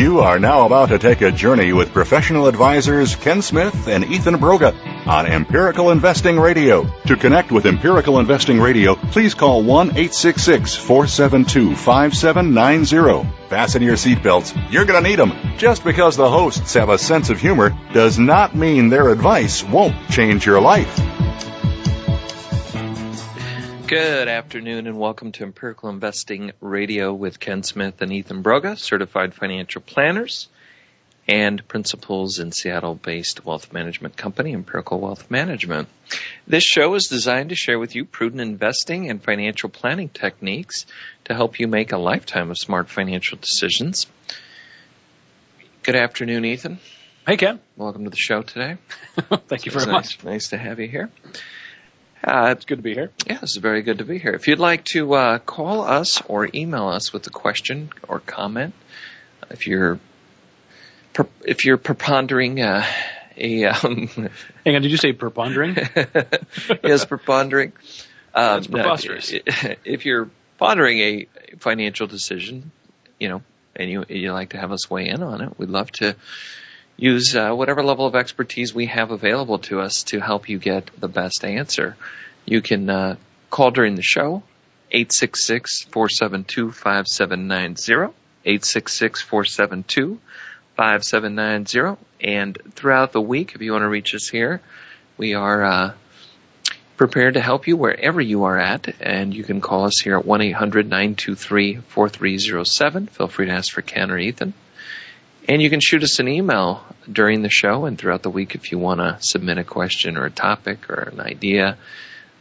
You are now about to take a journey with professional advisors Ken Smith and Ethan Broga on Empirical Investing Radio. To connect with Empirical Investing Radio, please call 1 866 472 5790. Fasten your seatbelts. You're going to need them. Just because the hosts have a sense of humor does not mean their advice won't change your life. Good afternoon and welcome to Empirical Investing Radio with Ken Smith and Ethan Broga, certified financial planners and principals in Seattle based wealth management company, Empirical Wealth Management. This show is designed to share with you prudent investing and financial planning techniques to help you make a lifetime of smart financial decisions. Good afternoon, Ethan. Hey, Ken. Welcome to the show today. Thank you very nice, much. Nice to have you here. Uh, it's good to be here. Yeah, it's very good to be here. If you'd like to uh, call us or email us with a question or comment, if you're if you're prepondering uh, a um, hang on, did you say prepondering? yes, prepondering. Um, That's preposterous. if you're pondering a financial decision, you know, and you you like to have us weigh in on it, we'd love to use uh, whatever level of expertise we have available to us to help you get the best answer. You can uh, call during the show, 866-472-5790, 866-472-5790, and throughout the week, if you want to reach us here, we are uh, prepared to help you wherever you are at, and you can call us here at 1-800-923-4307. Feel free to ask for Ken or Ethan. And you can shoot us an email during the show and throughout the week if you want to submit a question or a topic or an idea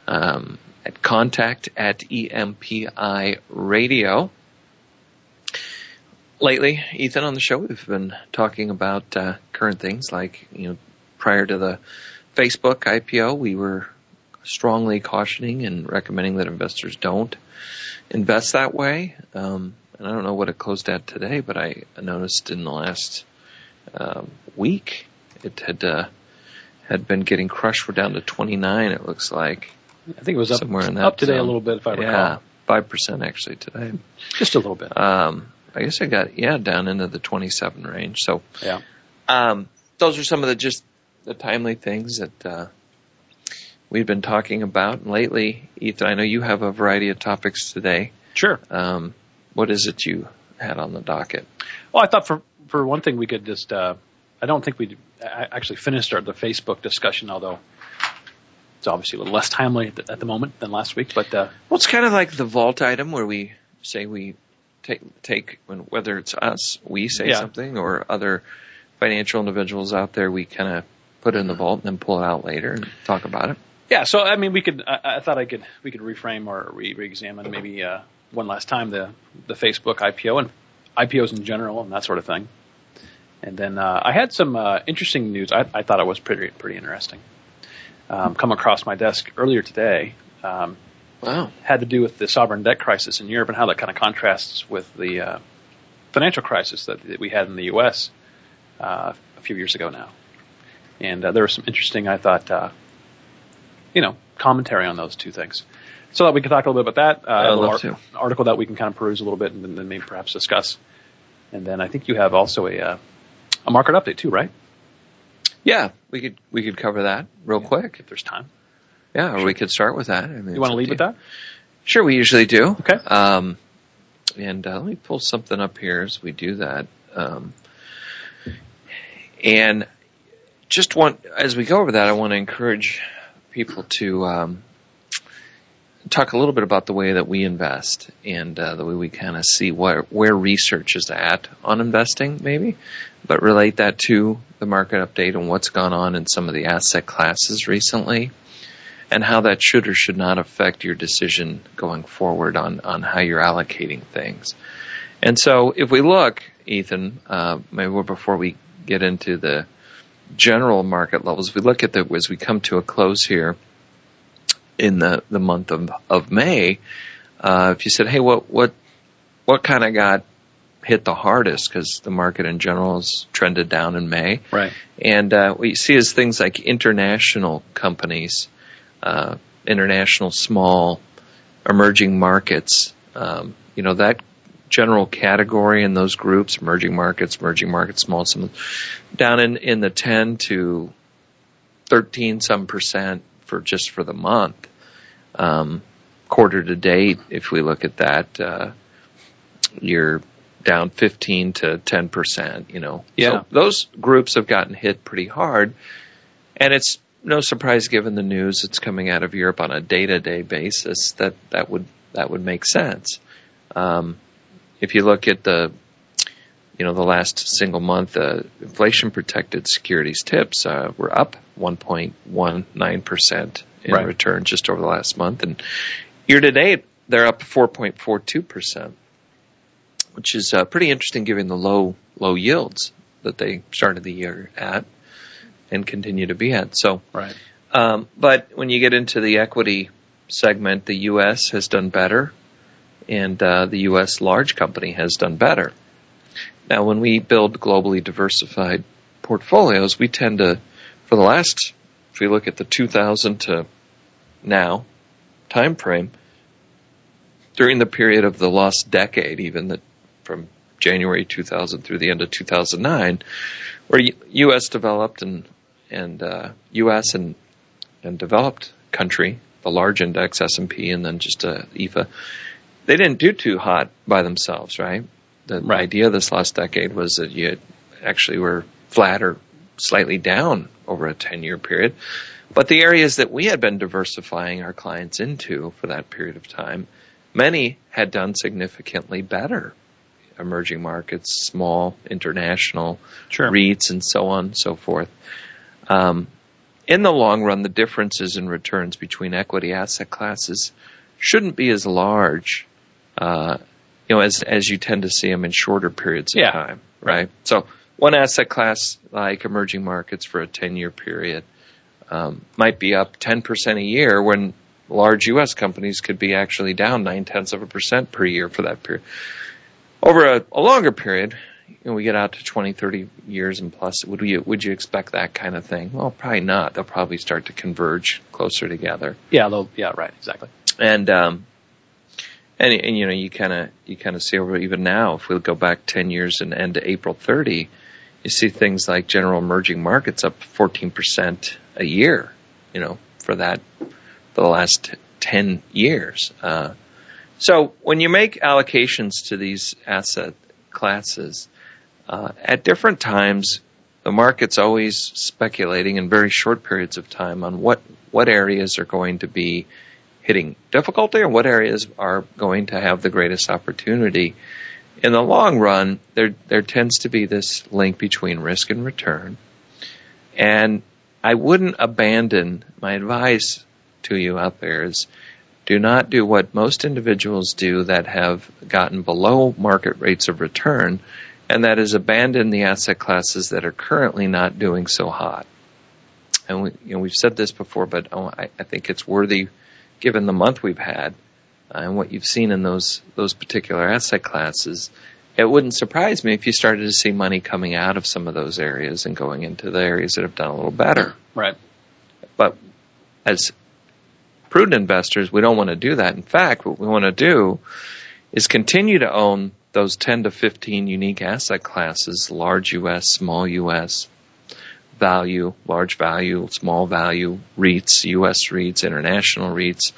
um, at contact at EMPI Radio. Lately, Ethan, on the show, we've been talking about uh, current things like, you know, prior to the Facebook IPO, we were strongly cautioning and recommending that investors don't invest that way. Um, and I don't know what it closed at today, but I noticed in the last um, week it had uh, had been getting crushed. We're down to 29. It looks like. I think it was up somewhere in that up today zone. a little bit, if I recall. Yeah, five percent actually today. Just a little bit. Um, I guess I got yeah down into the 27 range. So yeah, um, those are some of the just the timely things that. Uh, We've been talking about and lately, Ethan. I know you have a variety of topics today. Sure. Um, what is it you had on the docket? Well, I thought for for one thing we could just. Uh, I don't think we actually finished our the Facebook discussion, although it's obviously a little less timely at the, at the moment than last week. But uh, well, it's kind of like the vault item where we say we take take when, whether it's us, we say Yeah. something, or other financial individuals out there, we kind of put it in the vault and then pull it out later and talk about it. yeah, so I mean, we could. I, I thought I could we could reframe or re- re-examine maybe uh, one last time the the Facebook IPO and IPOs in general and that sort of thing. And then uh, I had some uh, interesting news. I, I thought it was pretty pretty interesting. Um, come across my desk earlier today. Um, Wow. had to do with the sovereign debt crisis in Europe and how that kind of contrasts with the uh, financial crisis that, that we had in the U.S. Uh, a few years ago now. And uh, there was some interesting, I thought, uh, you know, commentary on those two things. So that we can talk a little bit about that. Uh, I'd a little love ar-. Article that we can kind of peruse a little bit and then, then maybe perhaps discuss. And then I think you have also a uh, a market update too, right? Yeah, we could we could cover that real quick. If there's time. Yeah, or we could start with that. I mean, You want to lead with that? Sure, we usually do. Okay. Um, and uh, let me pull something up here as we do that. Um, and just want, as we go over that, I want to encourage people to um, talk a little bit about the way that we invest and uh, the way we kind of see where where research is at on investing, maybe, but relate that to the market update and what's gone on in some of the asset classes recently, and how that should or should not affect your decision going forward on on how you're allocating things. And so, if we look, Ethan, uh, maybe before we get into the general market levels, if we look at the as we come to a close here in the, the month of, of May, uh, if you said, hey, what, what, what kind of got hit the hardest because the market in general has trended down in May. Right. And uh, what you see is things like international companies, uh, international small emerging markets. Um, you know that general category in those groups, emerging markets, emerging markets, small, some down in in the ten to thirteen some percent for just for the month. Um, quarter to date, if we look at that, uh, you're down 15 to 10 percent. You know, yeah. So those groups have gotten hit pretty hard, and it's no surprise given the news that's coming out of Europe on a day-to-day basis that that would that would make sense. Um, if you look at the you know the last single month, uh, inflation protected securities TIPS uh, were up 1.19 percent in Right. return just over the last month, and year to date they're up 4.42 percent, which is uh, pretty interesting given the low low yields that they started the year at and continue to be at. So, Right. um, but when you get into the equity segment, the U.S. has done better, and uh, the U.S. large company has done better. Now, when we build globally diversified portfolios, we tend to, for the last, if we look at the 2000 to now time frame, during the period of the lost decade, even the, from January 2000 through the end of 2009, where U.S. developed and and uh, U.S. and and developed country, the large index S&P, and then just uh, EAFE, they didn't do too hot by themselves, right? The idea this last decade was that you actually were flat or slightly down over a 10-year period. But the areas that we had been diversifying our clients into for that period of time, many had done significantly better. Emerging markets, small, international, Sure. REITs, and so on and so forth. Um, in the long run, the differences in returns between equity asset classes shouldn't be as large, uh, you know, as as you tend to see them in shorter periods of Yeah. time, right? So, one asset class like emerging markets for a ten-year period um, might be up ten percent a year, when large U.S. companies could be actually down nine tenths of a percent per year for that period. Over a, a longer period, you know, we get out to 20, 30 years and plus, would you, would you expect that kind of thing? Well, probably not. They'll probably start to converge closer together. Yeah. They'll, yeah. Right. Exactly. And, um, and, and you know, you kind of, you kind of see over even now, if we go back 10 years and end to April 30, you see things like general emerging markets up 14% a year, you know, for that, for the last 10 years. Uh, so when you make allocations to these asset classes, uh, at different times, the market's always speculating in very short periods of time on what, what areas are going to be hitting difficulty or what areas are going to have the greatest opportunity. In the long run, there, there tends to be this link between risk and return. And I wouldn't abandon my advice to you out there is do not do what most individuals do that have gotten below market rates of return, and that is abandon the asset classes that are currently not doing so hot. And we, you know, we've said this before, but oh, I, I think it's worthy, given the month we've had uh, and what you've seen in those those particular asset classes. It wouldn't surprise me if you started to see money coming out of some of those areas and going into the areas that have done a little better. Right. But as prudent investors, we don't want to do that. In fact, what we want to do is continue to own those 10 to 15 unique asset classes, large U.S., small U.S., value, large value, small value, REITs, U.S. REITs, international REITs,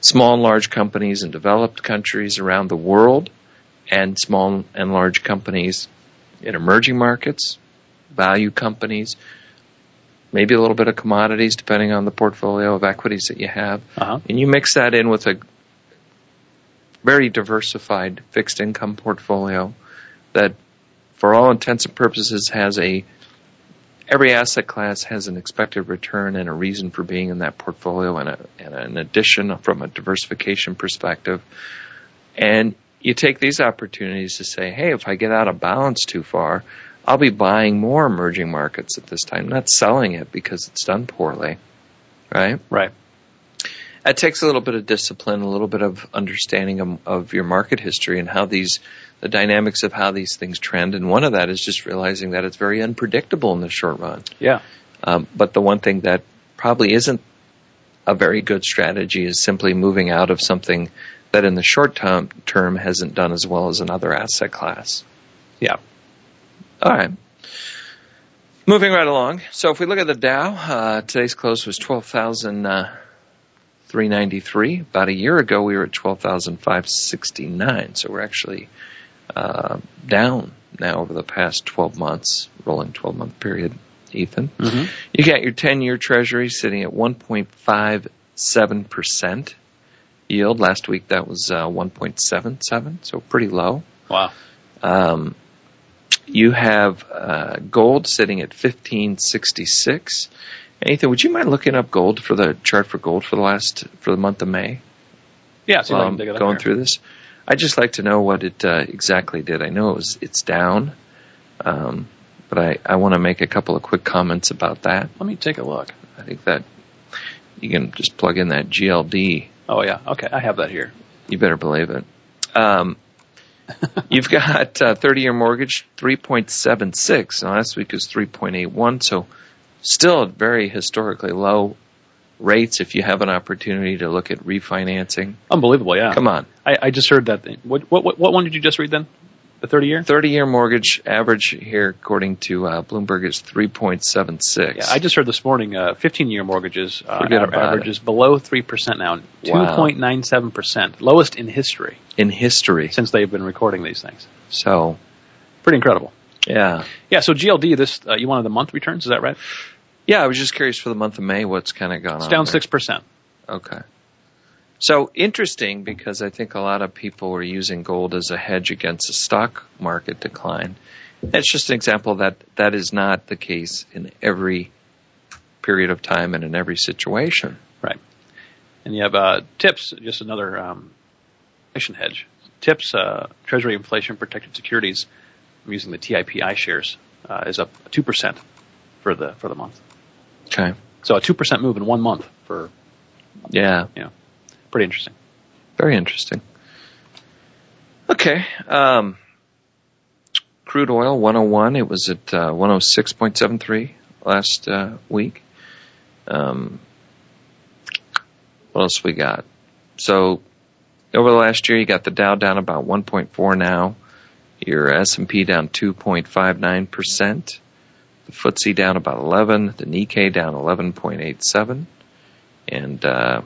small and large companies in developed countries around the world, and small and large companies in emerging markets, value companies, maybe a little bit of commodities, depending on the portfolio of equities that you have, Uh-huh. and you mix that in with a very diversified fixed income portfolio that, for all intents and purposes, has a every asset class has an expected return and a reason for being in that portfolio and, a, and an addition from a diversification perspective. And you take these opportunities to say, hey, if I get out of balance too far, I'll be buying more emerging markets at this time, not selling it because it's done poorly. Right? Right. It takes a little bit of discipline, a little bit of understanding of, of your market history and how these, the dynamics of how these things trend. And one of that is just realizing that it's very unpredictable in the short run. Yeah. Um, but the one thing that probably isn't a very good strategy is simply moving out of something that in the short term, term hasn't done as well as another asset class. Yeah. All right. Moving right along. So if we look at the Dow, uh, today's close was 12,393. About a year ago, we were at 12,569. So we're actually uh, down now over the past 12 months, rolling 12 month period, Ethan. Mm-hmm. You got your 10 year treasury sitting at 1.57% yield. Last week that was uh, 1.77, so pretty low. Wow. Um, you have uh, gold sitting at 1566. Ethan, would you mind looking up gold for the chart for gold for the last for the month of May? Yeah. So I'm going through this. I'd just like to know what it uh, exactly did. I know it was it's down, um, but I, I want to make a couple of quick comments about that. Let me take a look. I think that you can just plug in that GLD. Oh yeah. Okay. I have that here. You better believe it. Um, you've got uh, 30 year mortgage 3.76. Now last week was 3.81, so still very historically low rates if you have an opportunity to look at refinancing. Unbelievable. Yeah. Come on. I, I just heard that. Thing. What, what what one did you just read then? The thirty year. 30 year mortgage average here, according to uh, Bloomberg, is 3.76. Yeah, I just heard this morning. Uh, fifteen year mortgages uh, Forget av- about average is below three percent now. Two Wow. point nine seven percent, lowest in history in history. since they've been recording these things. So, Pretty incredible. yeah. Yeah. So GLD, this uh, you wanted the month returns, is that right? Yeah, I was just curious for the month of May what's kind of gone on. It's on. down six percent. Okay. So interesting because I think a lot of people were using gold as a hedge against a stock market decline. That's just an example that that is not the case in every period of time and in every situation. Right. And you have uh, TIPS, just another um, inflation hedge. TIPS, uh, Treasury Inflation Protected Securities, I'm using the TIP iShares, uh, is up two percent for the for the month. Okay. So a two percent move in one month for Yeah. Yeah. pretty interesting. Very interesting. Okay. Um, crude oil 101. It was at uh, 106.73 last uh, week. Um, what else we got? So over the last year, you got the Dow down about 1.4 now. Your S&P down 2.59 percent. The FTSE down about 11. The Nikkei down 11.87. And uh,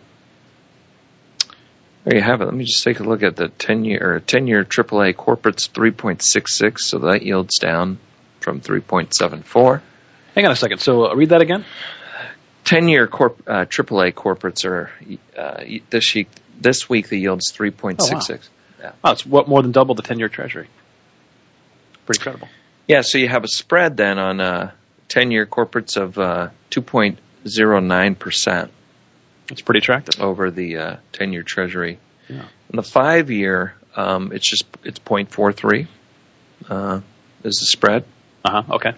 there you have it. Let me just take a look at the 10 year 10 year AAA corporates 3.66, so that yields down from 3.74. Hang on a second. So uh, read that again. 10 year corp, uh, AAA corporates are uh, this week. This week the yield's 3.66. Oh, it's what more than double the ten-year Treasury. Pretty incredible. Yeah, so you have a spread then on uh, 10 year corporates of uh, 2.09 percent It's pretty attractive. over the uh, 10 year Treasury. Yeah. In the five year, um, it's just it's 0.43 uh, is the spread. Uh huh. Okay.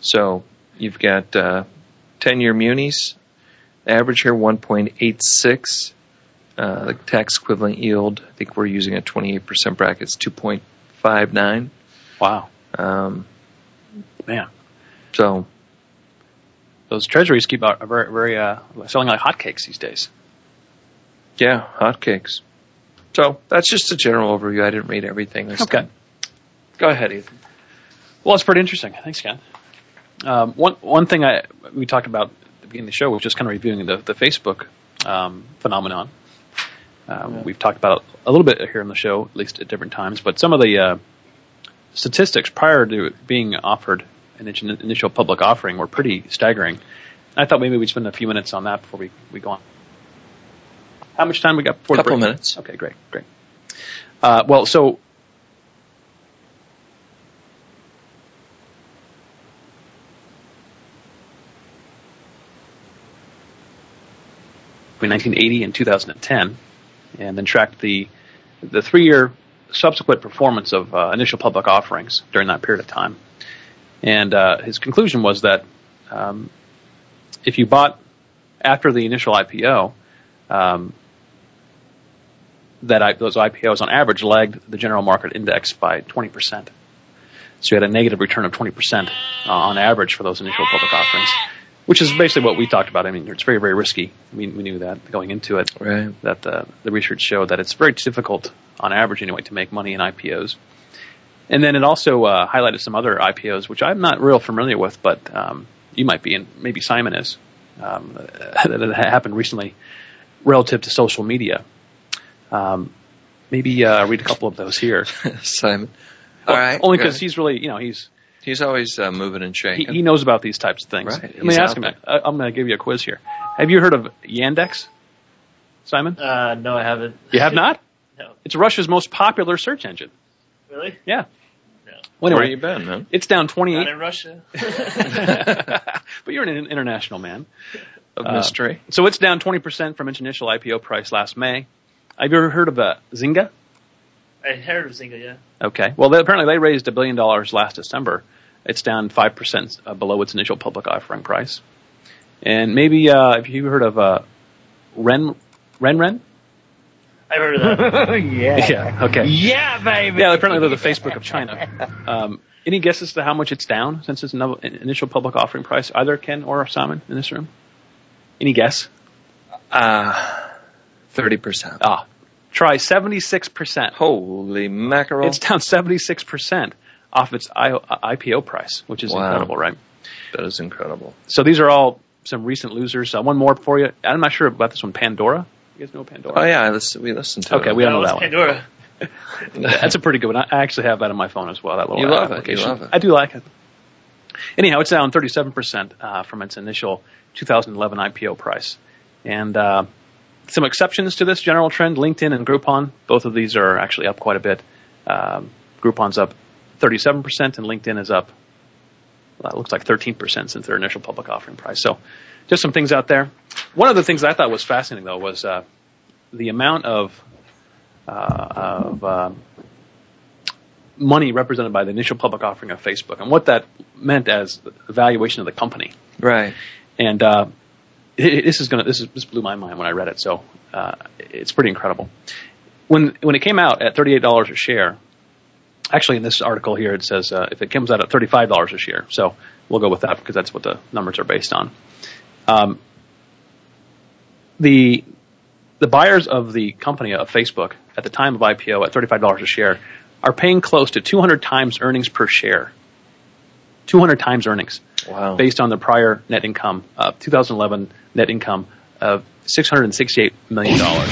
So you've got uh, 10 year munis, average here 1.86. Uh, the tax equivalent yield, I think we're using a 28% bracket, it's 2.59. Wow. Um, Man, so, those Treasuries keep out are very very uh, selling like hotcakes these days. yeah, hotcakes. So that's just a general overview. I didn't read everything. This Okay. time. Go ahead, Ethan. Well, it's pretty interesting. Thanks, Ken. Um, one one thing I we talked about at the beginning of the show was just kind of reviewing the the Facebook um, phenomenon. Um, We've talked about it a little bit here on the show, at least at different times, but some of the uh, statistics prior to it being offered an initial public offering were pretty staggering. I thought maybe we'd spend a few minutes on that before we, we go on. How much time we got? A couple minutes. Okay, great, great. Uh, well, so between 1980 and 2010, and then tracked the the three-year subsequent performance of uh, initial public offerings during that period of time. And uh, his conclusion was that um, if you bought after the initial IPO, um, that I, those IPOs on average lagged the general market index by 20%. So you had a negative return of 20% uh, on average for those initial public offerings, which is basically what we talked about. I mean, it's very, very risky. We, we knew that going into it. Right. That the, the research showed that it's very difficult, on average anyway, to make money in IPOs. And then it also uh, highlighted some other IPOs, which I'm not real familiar with, but um, you might be, and maybe Simon is, um, that happened recently relative to social media. Um, maybe uh, read a couple of those here. Simon. Well, All right. Only because he's really, you know, he's he's always uh, moving and he, shaking. he knows about these types of things. Right, Let me he's ask him. I, I'm going to give you a quiz here. Have you heard of Yandex, Simon? Uh, no, I haven't. You have not? No. It's Russia's most popular search engine. Really? Yeah. No. Well, Where anyway, you been, man? it's down Not 28. in Russia. but you're an international man. Of Uh, mystery. So it's down 20% from its initial IPO price last May. Have you ever heard of uh, Zynga? I heard of Zynga, yeah. Okay. Well, they, apparently they raised a billion dollars last December. It's down 5% uh, below its initial public offering price. And maybe, uh, have you heard of, uh, Ren, Renren? I've heard of that. yeah. Yeah, okay. Yeah, baby. Yeah, apparently they're the Facebook of China. Um, any guesses to how much it's down since its initial public offering price? Either Ken or Simon in this room? Any guess? Uh, 30%. Ah, try 76%. Holy mackerel. It's down 76% off its I- IPO price, which is Wow. incredible, right? that is incredible. So these are all some recent losers. Uh, one more for you. I'm not sure about this one. Pandora. You guys know Pandora? Oh yeah, I listen, we listened to Okay, it. we don't know it's that one. Pandora. That's a pretty good one. I actually have that on my phone as well. That little You love it. You love it. I do like it. Anyhow, it's down 37% uh, from its initial 2011 IPO price. And uh, some exceptions to this general trend, LinkedIn and Groupon, both of these are actually up quite a bit. Um, Groupon's up 37% and LinkedIn is up, well, it looks like 13% since their initial public offering price. So just some things out there. One of the things I thought was fascinating, though, was uh, the amount of uh, of um, money represented by the initial public offering of Facebook and what that meant as the valuation of the company. Right. And uh, it, this is gonna this is this blew my mind when I read it. So uh, it's pretty incredible. When when it came out at thirty eight dollars a share, actually in this article here it says uh, if it comes out at thirty five dollars a share. So we'll go with that because that's what the numbers are based on. Um, the the buyers of the company of Facebook at the time of IPO at $35 a share are paying close to 200 times earnings per share. 200 times earnings Wow. based on the prior net income of 2011 net income of 668 million dollars.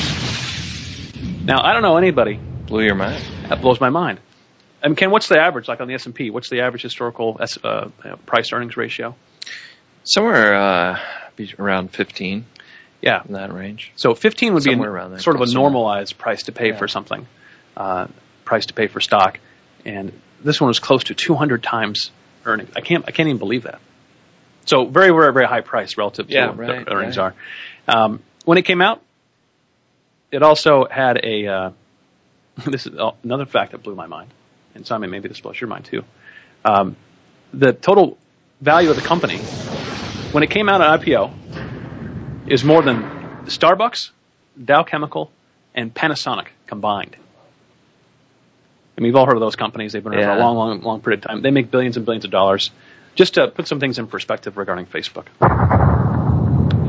Now I don't know anybody Blew your mind. that blows my mind. I mean, Ken, what's the average like on the S and P? What's the average historical uh, price earnings ratio? Somewhere uh, around 15 Yeah, in that range. So 15 would be Somewhere a- around there, sort of a normalized price to pay Yeah. for something, uh, price to pay for stock, and this one was close to 200 times earnings. I can't I can't even believe that. So very very very high price relative to what right, the earnings right. are. Um, when it came out, it also had a. Uh, this is another fact that blew my mind, and Simon maybe this blows your mind too. Um, the total value of the company when it came out at IPO is more than Starbucks, Dow Chemical, and Panasonic combined. And we've all heard of those companies. They've been around for a long, long, long period of time. They make billions and billions of dollars. Just to put some things in perspective regarding Facebook.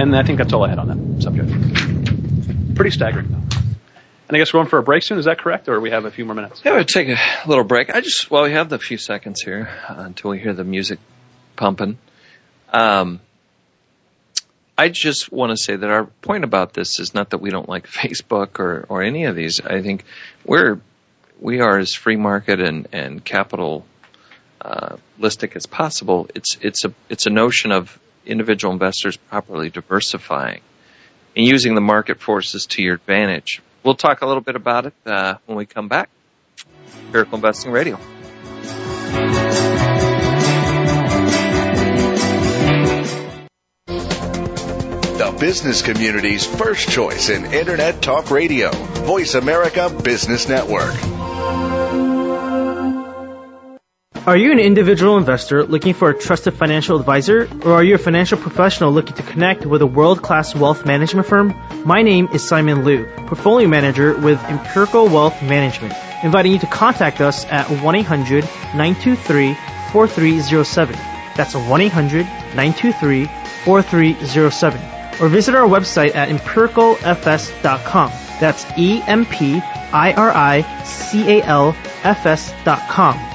And I think that's all I had on that subject. Pretty staggering, though. And I guess we're going for a break soon. Is that correct, or we have a few more minutes? Yeah, we'll take a little break. I just, well, we have the few seconds here uh, until we hear the music pumping. Um, I just want to say that our point about this is not that we don't like Facebook or, or any of these. I think we're, we are as free market and, and capital, uh, as possible. It's, it's a, it's a notion of individual investors properly diversifying and using the market forces to your advantage. We'll talk a little bit about it uh, when we come back. Empirical Investing Radio. Business community's first choice in Internet Talk Radio. Voice America Business Network. Are you an individual investor looking for a trusted financial advisor? Or are you a financial professional looking to connect with a world-class wealth management firm? My name is Simon Liu, portfolio manager with Empirical Wealth Management, inviting you to contact us at 1-800-923-4307. That's 1-800-923-4307. Or visit our website at empiricalfs.com. That's E-M-P-I-R-I-C-A-L-F-S dot com.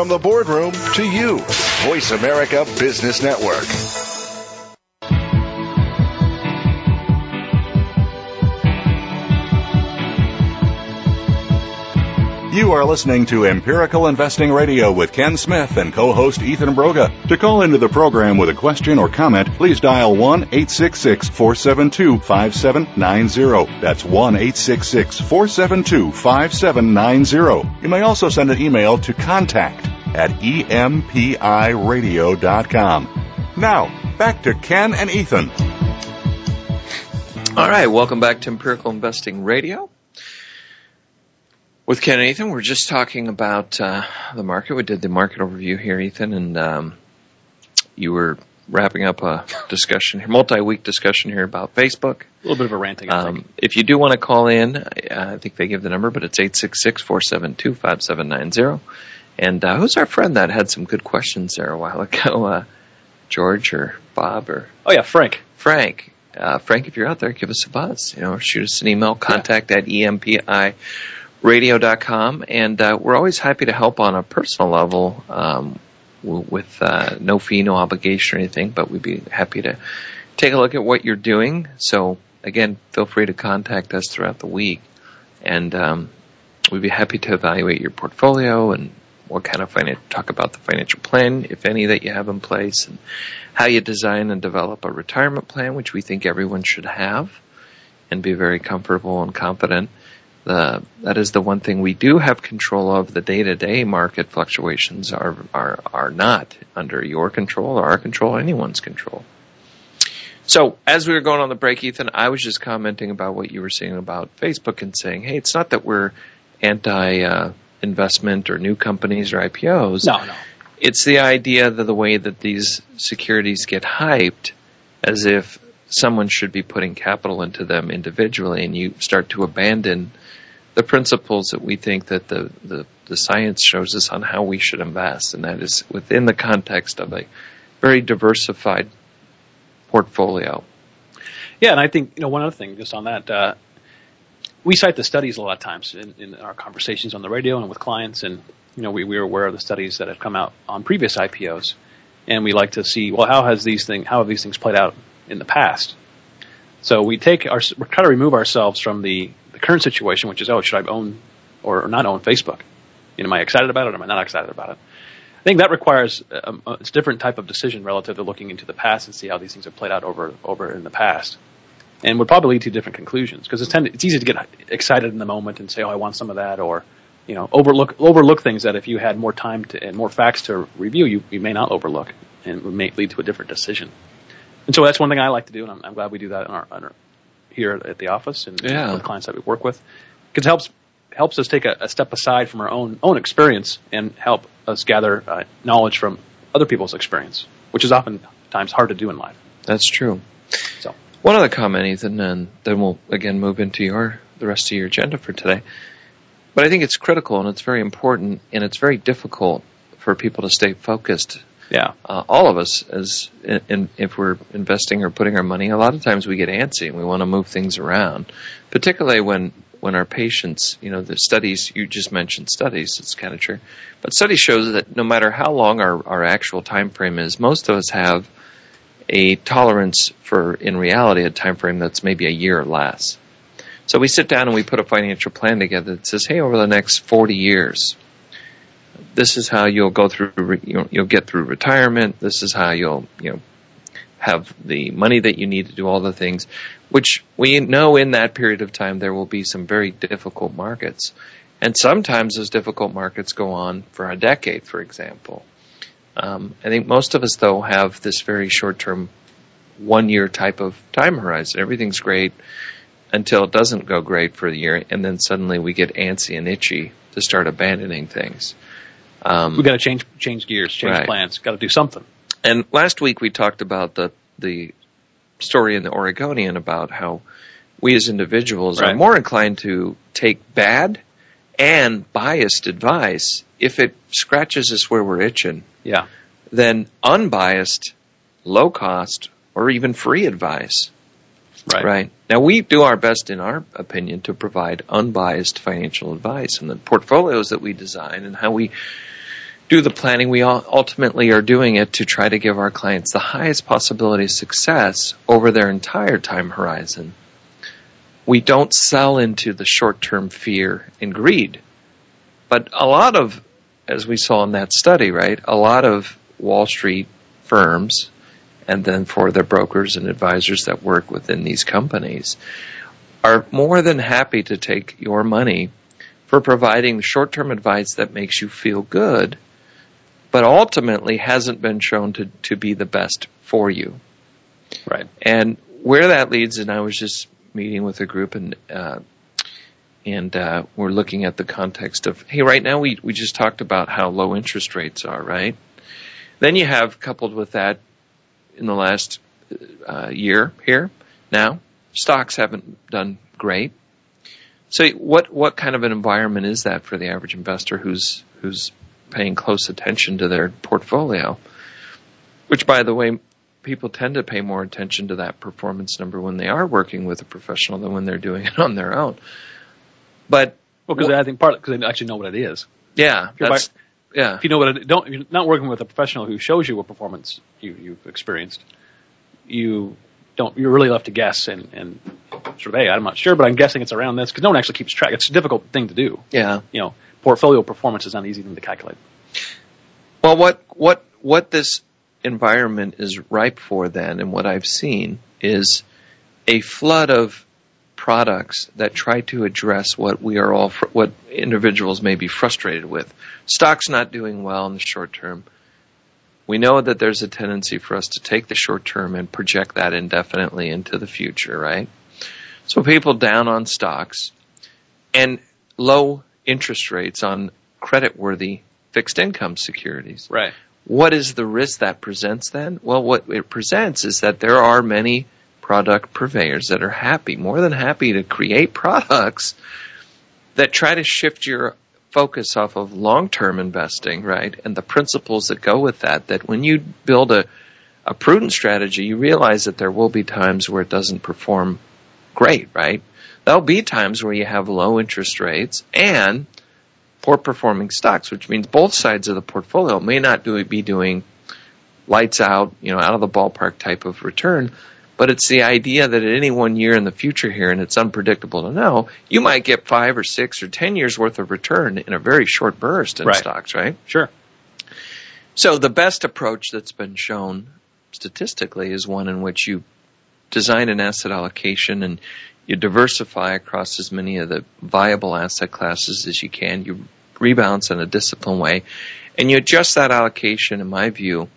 From the boardroom to you, Voice America Business Network. You are listening to Empirical Investing Radio with Ken Smith and co-host Ethan Broga. To call into the program with a question or comment, please dial 1-866-472-5790. That's 1-866-472-5790. You may also send an email to contact at empiradio.com. Now, back to Ken and Ethan. All right, welcome back to Empirical Investing Radio. With Ken and Ethan, we're just talking about uh, the market. We did the market overview here, Ethan, and um, you were wrapping up a discussion here, multi-week discussion here about Facebook. A little bit of a ranting, I think. Um, if you do want to call in, uh, I think they give the number, but it's 866-472-5790. And uh, who's our friend that had some good questions there a while ago? Uh, George or Bob or Oh yeah, Frank. Frank. Uh, Frank, if you're out there, give us a buzz. You know, shoot us an email, contact at empiradio.com. And uh, we're always happy to help on a personal level um, w- with uh, no fee, no obligation or anything, but we'd be happy to take a look at what you're doing. So, again, feel free to contact us throughout the week. And um, we'd be happy to evaluate your portfolio and what kind of financial, talk about the financial plan, if any, that you have in place, and how you design and develop a retirement plan, which we think everyone should have, and be very comfortable and confident. The, that is the one thing we do have control of. The day-to-day market fluctuations are are are not under your control or our control, anyone's control. So as we were going on the break, Ethan, I was just commenting about what you were saying about Facebook and saying, hey, it's not that we're anti uh, investment or new companies or IPOs. No, no. It's the idea that the way that these securities get hyped as if someone should be putting capital into them individually and you start to abandon the principles that we think that the, the, the science shows us on how we should invest, and that is within the context of a very diversified portfolio. Yeah, and I think you know one other thing just on that. Uh, we cite the studies a lot of times in, in our conversations on the radio and with clients, and you know we, we are aware of the studies that have come out on previous IPOs, and we like to see well how has these thing how have these things played out in the past. So we take our we try to remove ourselves from the, the current situation, which is oh should I own or not own Facebook? You know, am I excited about it? or Am I not excited about it? I think that requires a, a, a different type of decision relative to looking into the past and see how these things have played out over over in the past, and would probably lead to different conclusions because it's tend, it's easy to get excited in the moment and say, oh, I want some of that, or you know, overlook overlook things that if you had more time to and more facts to review, you, you may not overlook, and may lead to a different decision. And so that's one thing I like to do, and I'm, I'm glad we do that in our, in our, here at the office and Yeah. with clients that we work with, because it helps helps us take a, a step aside from our own own experience and help us gather uh, knowledge from other people's experience, which is oftentimes hard to do in life. That's true. So. One other comment, Ethan, and then we'll again move into your the rest of your agenda for today. But I think it's critical and it's very important and it's very difficult for people to stay focused. Yeah. Uh, all of us, as in, in, if we're investing or putting our money, a lot of times we get antsy and we want to move things around, particularly when when our patience, you know, the studies you just mentioned studies, it's kind of true, but studies shows that no matter how long our our actual time frame is, most of us have a tolerance for, in reality, a time frame that's maybe a year or less. So we sit down and we put a financial plan together that says, hey, over the next 40 years, this is how you'll go through, you'll get through retirement. This is how you'll, you know, have the money that you need to do all the things, which we know in that period of time there will be some very difficult markets. And sometimes those difficult markets go on for a decade, for example. Um, I think most of us, though, have this very short term, one year type of time horizon. Everything's great until it doesn't go great for the year, and then suddenly we get antsy and itchy to start abandoning things. Um, We've got to change change gears, change Right. plans. Got to do something. and last week we talked about the the story in the Oregonian about how we as individuals are more inclined to take bad and biased advice if it scratches us where we're itching Yeah. than unbiased, low cost, or even free advice. Right. Now we do our best in our opinion to provide unbiased financial advice and the portfolios that we design and how we do the planning, we ultimately are doing it to try to give our clients the highest possibility of success over their entire time horizon. We don't sell into the short-term fear and greed. But a lot of, as we saw in that study, right, a lot of Wall Street firms and then for the brokers and advisors that work within these companies are more than happy to take your money for providing short-term advice that makes you feel good, but ultimately hasn't been shown to, to be the best for you. Right. And where that leads, and I was just meeting with a group, and uh, and uh, we're looking at the context of, hey, right now we we just talked about how low interest rates are, right? Then you have coupled with that, in the last uh, year here now, stocks haven't done great. So what what kind of an environment is that for the average investor who's who's paying close attention to their portfolio? Which, by the way, people tend to pay more attention to that performance number when they are working with a professional than when they're doing it on their own. But Well, because I think part because they actually know what it is. yeah, that's yeah. If you know what it don't, you're not working with a professional who shows you what performance you, you've experienced. You don't. You're really left to guess and and sort of hey, I'm not sure, but I'm guessing it's around this because no one actually keeps track. It's a difficult thing to do. Yeah. You know, portfolio performance is not an easy thing to calculate. Well, what what what this environment is ripe for then, and what I've seen is a flood of products that try to address what we are all fr- what individuals may be frustrated with. Stocks not doing well in the short term. We know that there's a tendency for us to take the short term and project that indefinitely into the future, right? So people down on stocks and low interest rates on credit worthy fixed income securities. Right. What is the risk that presents then? Well, what it presents is that there are many product purveyors that are happy, more than happy to create products that try to shift your focus off of long-term investing, right? And the principles that go with that, that when you build a, a prudent strategy, you realize that there will be times where it doesn't perform great, right? There'll be times where you have low interest rates and poor performing stocks, which means both sides of the portfolio may not do, be doing lights out, you know, out of the ballpark type of return. But it's the idea that at any one year in the future here, and it's unpredictable to know, you might get five or six or ten years worth of return in a very short burst in Right. stocks, right? Sure. So the best approach that's been shown statistically is one in which you design an asset allocation and you diversify across as many of the viable asset classes as you can. You rebalance in a disciplined way and you adjust that allocation, in my view,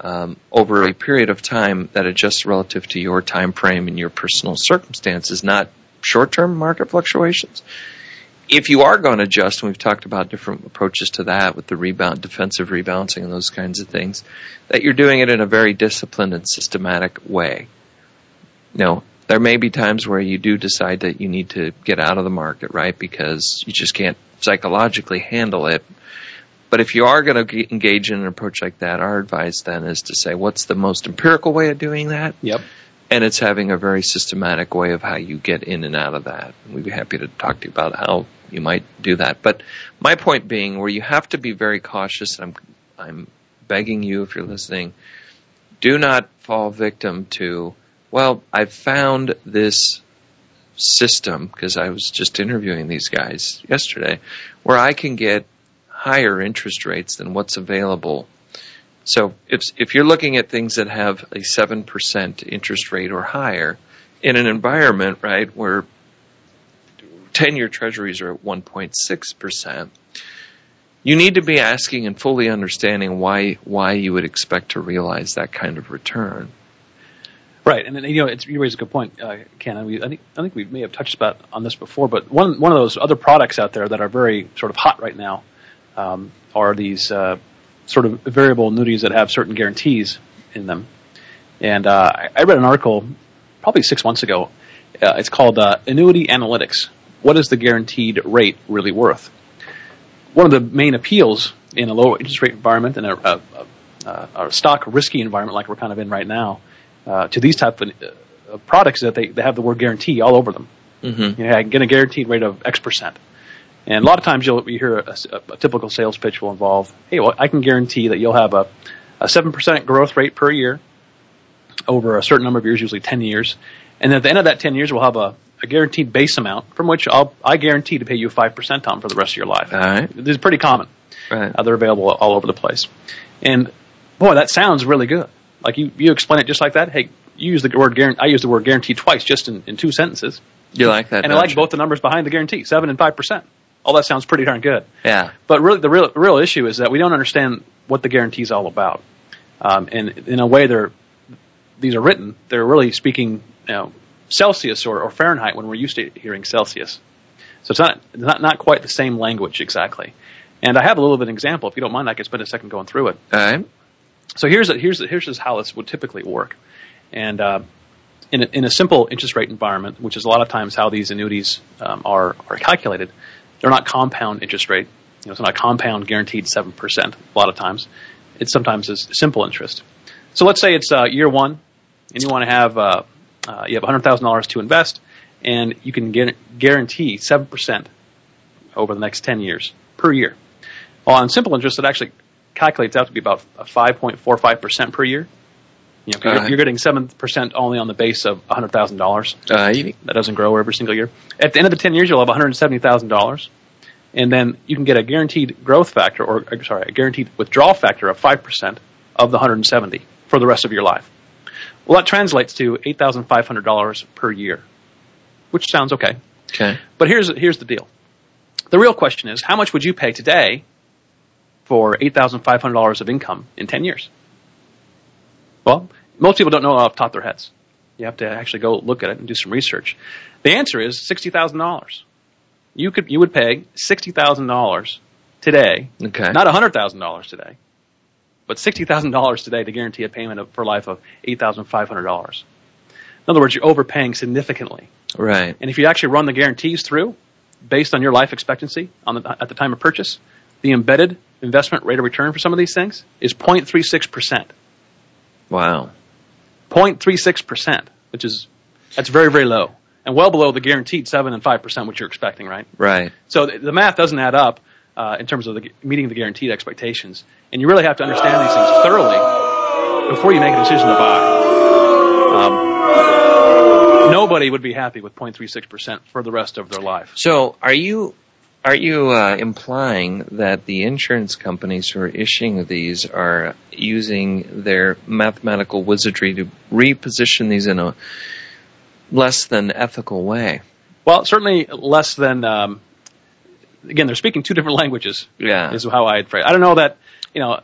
um, over a period of time that adjusts relative to your time frame and your personal circumstances, not short-term market fluctuations. If you are going to adjust, and we've talked about different approaches to that with the rebound, defensive rebalancing and those kinds of things, that you're doing it in a very disciplined and systematic way. You know, there may be times where you do decide that you need to get out of the market, right? Because you just can't psychologically handle it. But if you are going to engage in an approach like that, our advice then is to say, what's the most empirical way of doing that? Yep. And it's having a very systematic way of how you get in and out of that. And we'd be happy to talk to you about how you might do that. But my point being, where you have to be very cautious, I'm, I'm begging you if you're listening, do not fall victim to, well, I've found this system, because I was just interviewing these guys yesterday, where I can get higher interest rates than what's available. So if if you're looking at things that have a seven percent interest rate or higher in an environment, right, where ten year treasuries are at one point six percent, you need to be asking and fully understanding why why you would expect to realize that kind of return. Right, and, you know, you raise a good point, uh, Ken. We, I think I think we may have touched about on this before, but one one of those other products out there that are very sort of hot right now um, are these uh, sort of variable annuities that have certain guarantees in them. And uh, I read an article probably six months ago. Uh, it's called uh, Annuity Analytics. What is the guaranteed rate really worth? One of the main appeals in a low interest rate environment and a, a, a, a stock risky environment like we're kind of in right now uh, to these type of uh, products that they, they have the word guarantee all over them. Mm-hmm. You know, I can get a guaranteed rate of X percent. And a lot of times you'll you hear a, a, a, typical sales pitch will involve, hey, well, I can guarantee that you'll have a, a 7% growth rate per year over a certain number of years, usually 10 years. And at the end of that 10 years, we'll have a, a guaranteed base amount from which I'll, I guarantee to pay you 5% on for the rest of your life. All right. This is pretty common. Right. Uh, they're available all over the place. And boy, that sounds really good. Like you, you explain it just like that. Hey, you use the word guarantee. I use the word guarantee twice just in, in two sentences. You like that? And I like you? both the numbers behind the guarantee, seven and five percent all that sounds pretty darn good. Yeah. But really, the real real issue is that we don't understand what the guarantee is all about. Um, and in a way, they're these are written. They're really speaking, you know, Celsius or, or Fahrenheit when we're used to hearing Celsius. So it's not not not quite the same language exactly. And I have a little bit of an example. If you don't mind, I could spend a second going through it. All right. So here's a, here's a, here's just how this would typically work. And uh, in a, in a simple interest rate environment, which is a lot of times how these annuities um, are are calculated, they're not compound interest rate. You know, it's not compound guaranteed 7% a lot of times. It sometimes is simple interest. So let's say it's uh, year one and you want to have, uh, uh, you have $100,000 to invest and you can get, guarantee 7% over the next 10 years per year. Well, on simple interest, it actually calculates out to be about 5.45% per year. You know, you're, you're, getting seven percent only on the base of hundred thousand dollars. Uh, that doesn't grow every single year. At the end of the ten years, you'll have one hundred seventy thousand dollars, and then you can get a guaranteed growth factor, or sorry, a guaranteed withdrawal factor of five percent of the one hundred seventy for the rest of your life. Well, that translates to eight thousand five hundred dollars per year, which sounds okay. Okay. But here's here's the deal. The real question is, how much would you pay today for eight thousand five hundred dollars of income in ten years? Well, most people don't know off the top of their heads. You have to actually go look at it and do some research. The answer is sixty thousand dollars. You could you would pay sixty thousand dollars today, okay. not hundred thousand dollars today, but sixty thousand dollars today to guarantee a payment of, for life of eight thousand five hundred dollars. In other words, you're overpaying significantly. Right. And if you actually run the guarantees through, based on your life expectancy on the, at the time of purchase, the embedded investment rate of return for some of these things is 0.36 percent. Wow. 0.36%, which is, that's very, very low. And well below the guaranteed 7 and 5%, which you're expecting, right? Right. So the, the math doesn't add up uh, in terms of the, meeting the guaranteed expectations. And you really have to understand these things thoroughly before you make a decision to buy. Um, nobody would be happy with 0.36% for the rest of their life. So are you are you uh, implying that the insurance companies who are issuing these are using their mathematical wizardry to reposition these in a less than ethical way? Well, certainly less than. Um, again, they're speaking two different languages. Yeah, is how I'd phrase. I don't know that you know.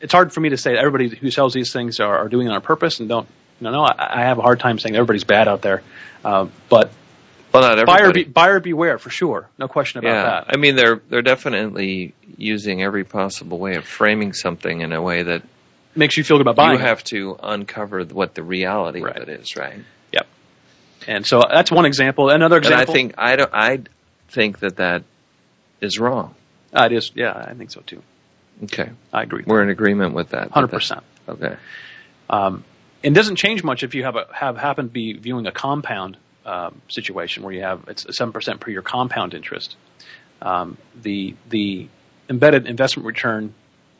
it's hard for me to say that everybody who sells these things are, are doing it on purpose and don't. No, no, I, I have a hard time saying everybody's bad out there. Uh, but Well, not everybody. buyer be, buyer beware for sure, no question about yeah, that. I mean they're they're definitely using every possible way of framing something in a way that Makes you feel good about buying. you it. have to uncover what the reality Right. of it is, right? Yep. And so that's one example. Another example. And. I think I don't I think that that is wrong. uh, it is. Yeah, I think so too. Okay, I agree. we're in agreement with that. Hundred percent. Okay. Um, it doesn't change much if you have a, have happen to be viewing a compound um, situation where you have it's seven percent per year compound interest. Um, the the embedded investment return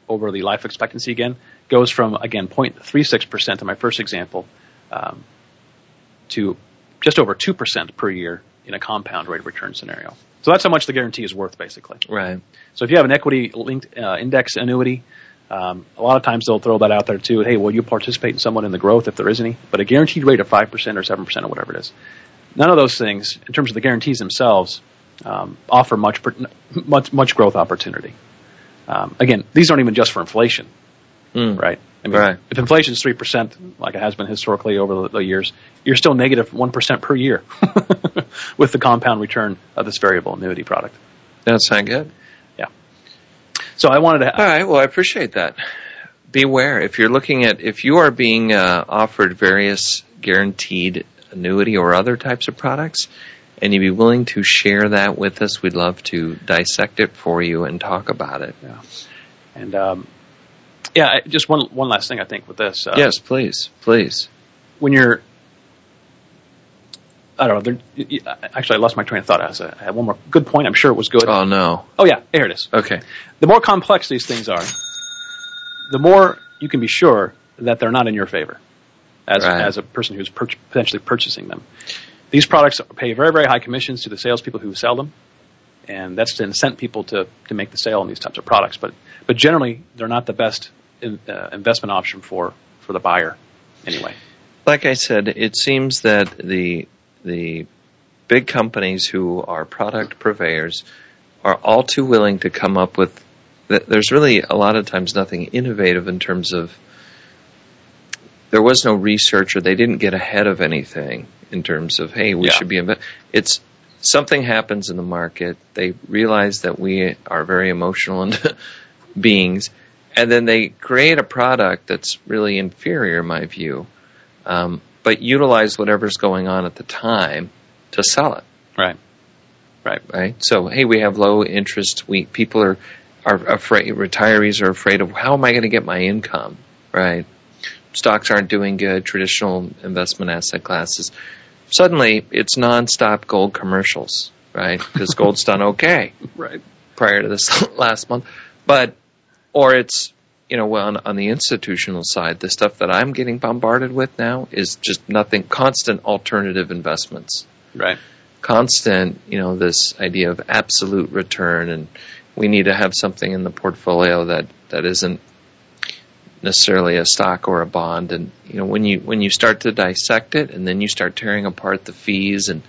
over the life expectancy again goes from again 0.36 percent in my first example um, to just over two percent per year in a compound rate of return scenario. So that's how much the guarantee is worth, basically. Right. So if you have an equity linked uh, index annuity, um, a lot of times they'll throw that out there too. Hey, will you participate in someone in the growth if there is any? But a guaranteed rate of five percent or seven percent or whatever it is. None of those things, in terms of the guarantees themselves, um, offer much much much growth opportunity. Um, again, these aren't even just for inflation, Mm. right? I mean, Right. if inflation is three percent, like it has been historically over the, the years, you're still negative one percent per year with the compound return of this variable annuity product. That sound good. Yeah. So I wanted to. All right. Well, I appreciate that. Beware if you're looking at if you are being uh, offered various guaranteed annuity or other types of products, and you'd be willing to share that with us, we'd love to dissect it for you and talk about it. Yeah. And um, yeah, just one one last thing I think with this. Uh, yes, please, please. when you're, I don't know. There, y- y- actually, I lost my train of thought. I, was, uh, I had one more good point. I'm sure it was good. Oh no. oh yeah, here it is. Okay. The more complex these things are, the more you can be sure that they're not in your favor, as Right. as a person who's pur- potentially purchasing them. These products pay very very high commissions to the salespeople who sell them, and that's to incent people to to make the sale on these types of products. But but generally, they're not the best in, uh, investment option for for the buyer, anyway. Like I said, it seems that the the big companies who are product purveyors are all too willing to come up with. th- There's really a lot of times nothing innovative in terms of. There was no research, or they didn't get ahead of anything in terms of, hey, we Yeah. should be. It's something happens in the market. They realize that we are very emotional and beings, and then they create a product that's really inferior, in my view, um, but utilize whatever's going on at the time to sell it. Right. Right. Right. So, hey, we have low interest. We people are are afraid. Retirees are afraid of how am I going to get my income? Right. Stocks aren't doing good. Traditional investment asset classes. Suddenly, it's nonstop gold commercials. Right. Because gold's done okay Right. prior to this last month. But, or it's, you know, well, on, on the institutional side, the stuff that I'm getting bombarded with now is just nothing, constant alternative investments. Right. Constant, you know, this idea of absolute return and we need to have something in the portfolio that, that isn't necessarily a stock or a bond. And, you know, when you, when you start to dissect it and then you start tearing apart the fees and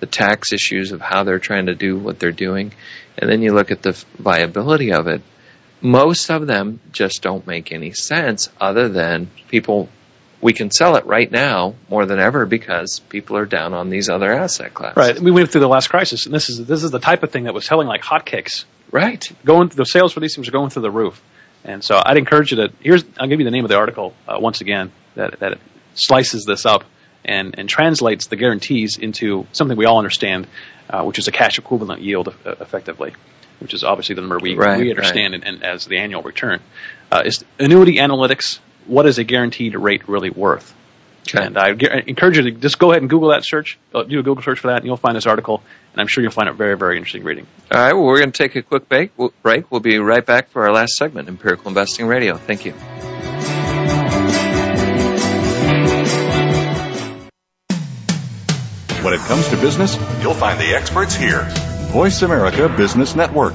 the tax issues of how they're trying to do what they're doing, and then you look at the viability of it, most of them just don't make any sense other than people we can sell it right now more than ever because people are down on these other asset classes. Right. We went through the last crisis, and this is this is the type of thing that was selling like hotcakes. Right. Going the sales for these things are going through the roof, and so I'd encourage you to. Here's I'll give you the name of the article uh, once again that that slices this up and and translates the guarantees into something we all understand, uh, which is a cash equivalent yield uh, effectively, which is obviously the number we Right, we understand and, and as the annual return. Uh, is annuity analytics. What is a guaranteed rate really worth? Okay. And I encourage you to just go ahead and Google that search, uh, do a Google search for that, and you'll find this article. And I'm sure you'll find it very, very interesting reading. All right. Well, we're going to take a quick break. We'll be right back for our last segment, Empirical Investing Radio. Thank you. When it comes to business, you'll find the experts here. Voice America Business Network.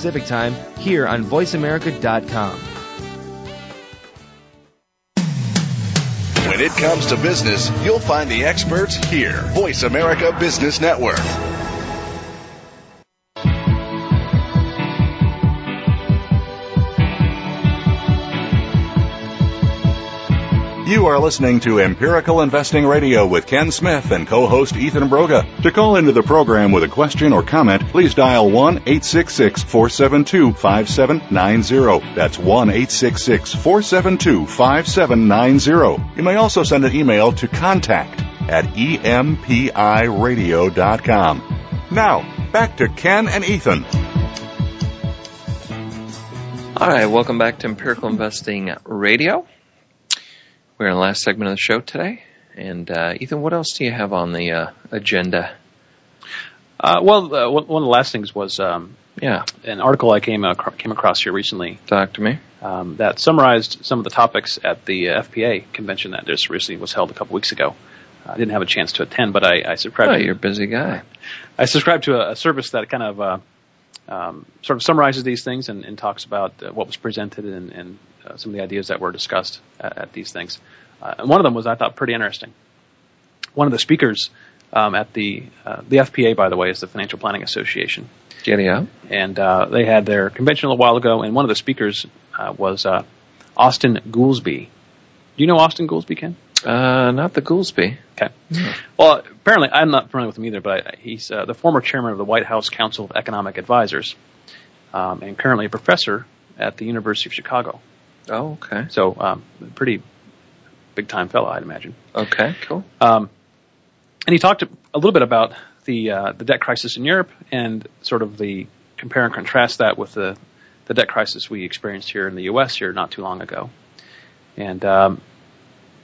Time here on VoiceAmerica.com. When it comes to business, you'll find the experts here. Voice America Business Network. You are listening to Empirical Investing Radio with Ken Smith and co-host Ethan Broga. To call into the program with a question or comment, please dial 1-866-472-5790. That's 1-866-472-5790. You may also send an email to contact at empiradio.com. Now, back to Ken and Ethan. All right, welcome back to Empirical Investing Radio. We're in the last segment of the show today. And uh, Ethan, what else do you have on the uh, agenda? Uh, well, uh, one of the last things was um, Yeah, an article I came ac- came across here recently talk to me. um, that summarized some of the topics at the uh, FPA convention that just recently was held a couple weeks ago. I didn't have a chance to attend, but I, I subscribed. Oh, to, you're a busy guy. I subscribe to a, a service that kind of uh, um, sort of summarizes these things and, and talks about uh, what was presented and, and uh, some of the ideas that were discussed at, at these things. Uh, and one of them was I thought pretty interesting. One of the speakers um, at the uh, the FPA, by the way, is the Financial Planning Association, out. and uh, they had their convention a little while ago. And one of the speakers uh, was uh, Austan Goolsbee. Do you know Austan Goolsbee, Ken? Uh, not the Goolsbee. Okay. Well, apparently I'm not familiar with him either, but I, he's uh, the former chairman of the White House Council of Economic Advisors, um, and currently a professor at the University of Chicago. Oh, okay. So, um, pretty big time fellow, I'd imagine. Okay, cool. Um, and he talked a little bit about the uh, the debt crisis in Europe and sort of the compare and contrast that with the the debt crisis we experienced here in the U.S. here not too long ago. And um,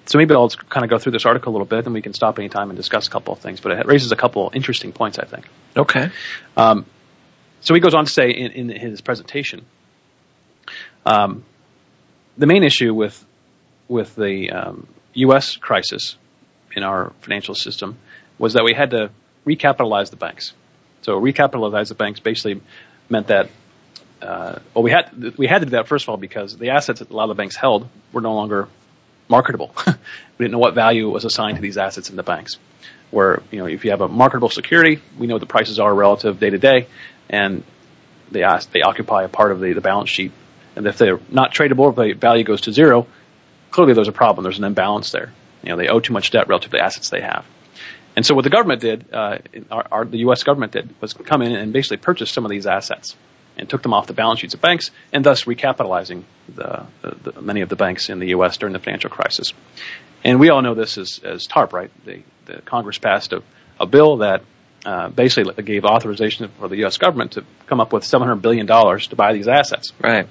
so maybe I'll kind of go through this article a little bit, and we can stop anytime and discuss a couple of things. But it raises a couple interesting points, I think. Okay. Um, so he goes on to say in, in his presentation, um, the main issue with with the um, U.S. crisis in our financial system was that we had to recapitalize the banks. So recapitalize the banks basically meant that uh, well we had we had to do that first of all because the assets that a lot of the banks held were no longer marketable. we didn't know what value was assigned to these assets in the banks. Where you know if you have a marketable security, we know what the prices are relative day to day, and they they occupy a part of the, the balance sheet. And if they're not tradable, if the value goes to zero, clearly there's a problem. There's an imbalance there. You know, they owe too much debt relative to the assets they have. And so what the government did, uh, our, our, the U.S. government did, was come in and basically purchase some of these assets and took them off the balance sheets of banks, and thus recapitalizing the, the, the, many of the banks in the U.S. during the financial crisis. And we all know this as, as TARP, right? The, the Congress passed a, a bill that uh, basically gave authorization for the U.S. government to come up with $700 billion to buy these assets. Right.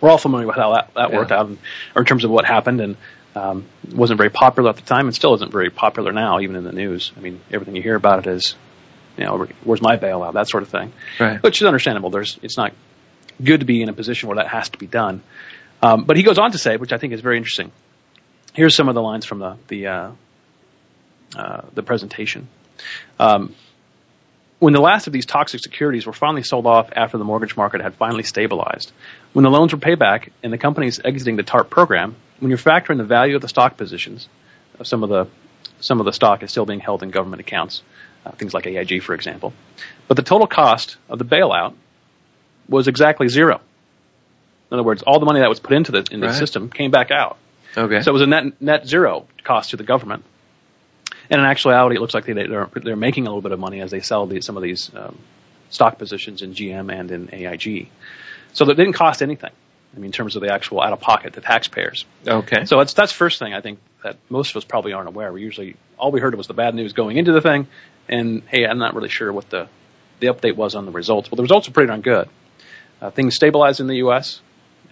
We're all familiar with how that, that Yeah. worked out, in, or in terms of what happened, and um, wasn't very popular at the time, and still isn't very popular now, even in the news. I mean, everything you hear about it is, you know, where's my bailout, that sort of thing Right. which is understandable. There's, it's not good to be in a position where that has to be done. Um, but he goes on to say, which I think is very interesting. Here's some of the lines from the the uh, uh, the presentation. Um, when the last of these toxic securities were finally sold off after the mortgage market had finally stabilized, when the loans were paid back and the companies exiting the TARP program when you're factoring the value of the stock positions, of some of the some of the stock is still being held in government accounts, uh, things like AIG, for example. But the total cost of the bailout was exactly zero. In other words, all the money that was put into the in the Right. system came back out. Okay. So it was a net net zero cost to the government. And in actuality, it looks like they, they're they're making a little bit of money as they sell these, some of these um, stock positions in GM and in AIG. So that didn't cost anything. I mean, in terms of the actual out of pocket to taxpayers. okay. So that's that's first thing I think that most of us probably aren't aware. We usually all we heard was the bad news going into the thing, and hey, I'm not really sure what the the update was on the results. Well, the results are pretty darn good. Uh, things stabilized in the U.S.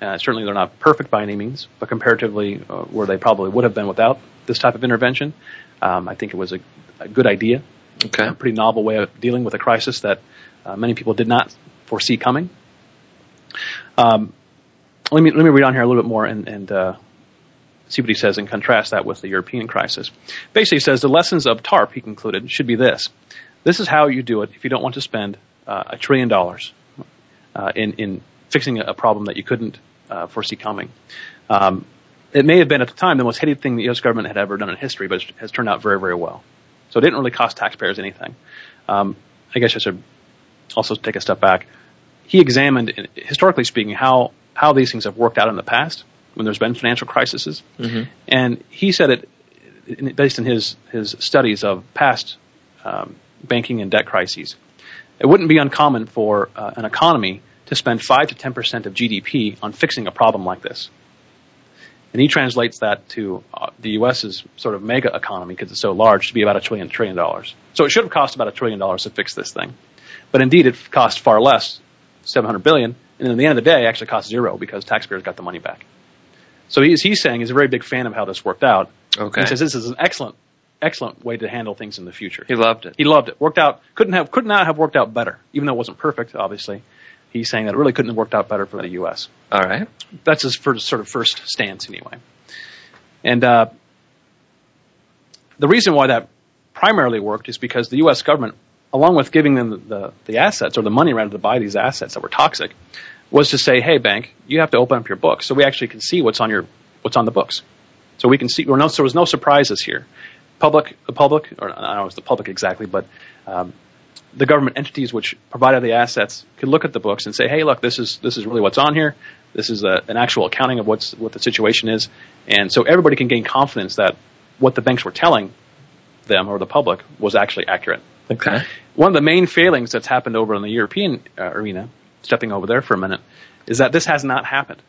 Uh, certainly, they're not perfect by any means, but comparatively, uh, where they probably would have been without this type of intervention, um, I think it was a, a good idea, okay. a pretty novel way of dealing with a crisis that uh, many people did not foresee coming. Um, let me let me read on here a little bit more and, and uh, see what he says and contrast that with the European crisis. Basically, he says the lessons of TARP, he concluded, should be this: this is how you do it if you don't want to spend uh, a trillion dollars uh, in in fixing a problem that you couldn't uh, foresee coming. Um, it may have been at the time the most hated thing the U.S. government had ever done in history, but it has turned out very, very well. So it didn't really cost taxpayers anything. Um, I guess I should also take a step back. He examined, historically speaking, how how these things have worked out in the past when there's been financial crises, Mhm. and he said it based on his his studies of past um, banking and debt crises. It wouldn't be uncommon for uh, an economy to spend five to ten percent of GDP on fixing a problem like this. And he translates that to uh, the U.S.'s sort of mega economy because it's so large to be about a trillion trillion dollars. So it should have cost about a trillion dollars to fix this thing, but indeed it cost far less, 700 billion, and in the end of the day, it actually cost zero because taxpayers got the money back. So he's he's saying he's a very big fan of how this worked out. Okay. He says this is an excellent, excellent way to handle things in the future. He loved it. He loved it. Worked out. Couldn't have. Could not have worked out better. Even though it wasn't perfect, obviously. He's saying that it really couldn't have worked out better for the U.S. All right. That's his first, sort of first stance, anyway. And uh, the reason why that primarily worked is because the U.S. government, along with giving them the, the, the assets or the money rather to buy these assets that were toxic, was to say, "Hey, bank, you have to open up your books so we actually can see what's on your what's on the books, so we can see." No, there was no surprises here. Public, the public, or I don't know it's the public exactly, but um, the government entities which provided the assets could look at the books and say, "Hey, look, this is this is really what's on here. This is a, an actual accounting of what's what the situation is," and so everybody can gain confidence that what the banks were telling them or the public was actually accurate. Okay. One of the main failings that's happened over in the European uh, arena, stepping over there for a minute, is that this has not happened.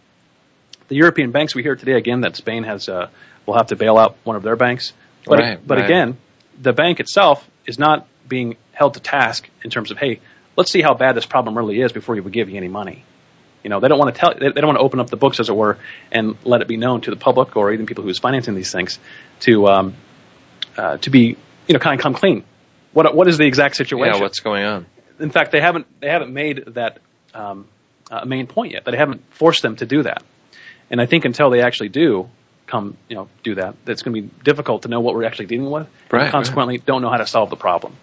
The European banks, we hear today again that Spain has uh, will have to bail out one of their banks, but Right, but right. again, the bank itself is not being held to task in terms of hey, let's see how bad this problem really is before we give you any money. You know, they don't want to tell, they they don't want to open up the books, as it were, and let it be known to the public or even people who's financing these things to um, uh, to be, you know, kind of come clean. What what is the exact situation? Yeah. What's going on? in fact, they haven't they haven't made that um, uh, main point yet. That they haven't forced them to do that. And I think until they actually do come, you know, do that, it's going to be difficult to know what we're actually dealing with. Right, And consequently, don't know how to solve the problem.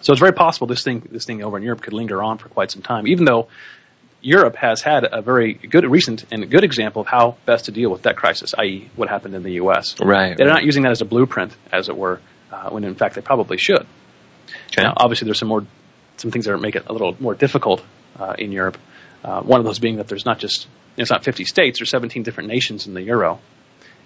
So it's very possible this thing this thing over in Europe could linger on for quite some time, even though Europe has had a very good recent and good example of how best to deal with debt crisis, i.e., what happened in the U.S. Right. They're right. not using that as a blueprint, as it were, uh, when in fact they probably should. Okay. Now, obviously, there's some more some things that make it a little more difficult uh, in Europe. Uh, one of those being that there's not just you know, it's not 50 states, there's 17 different nations in the euro,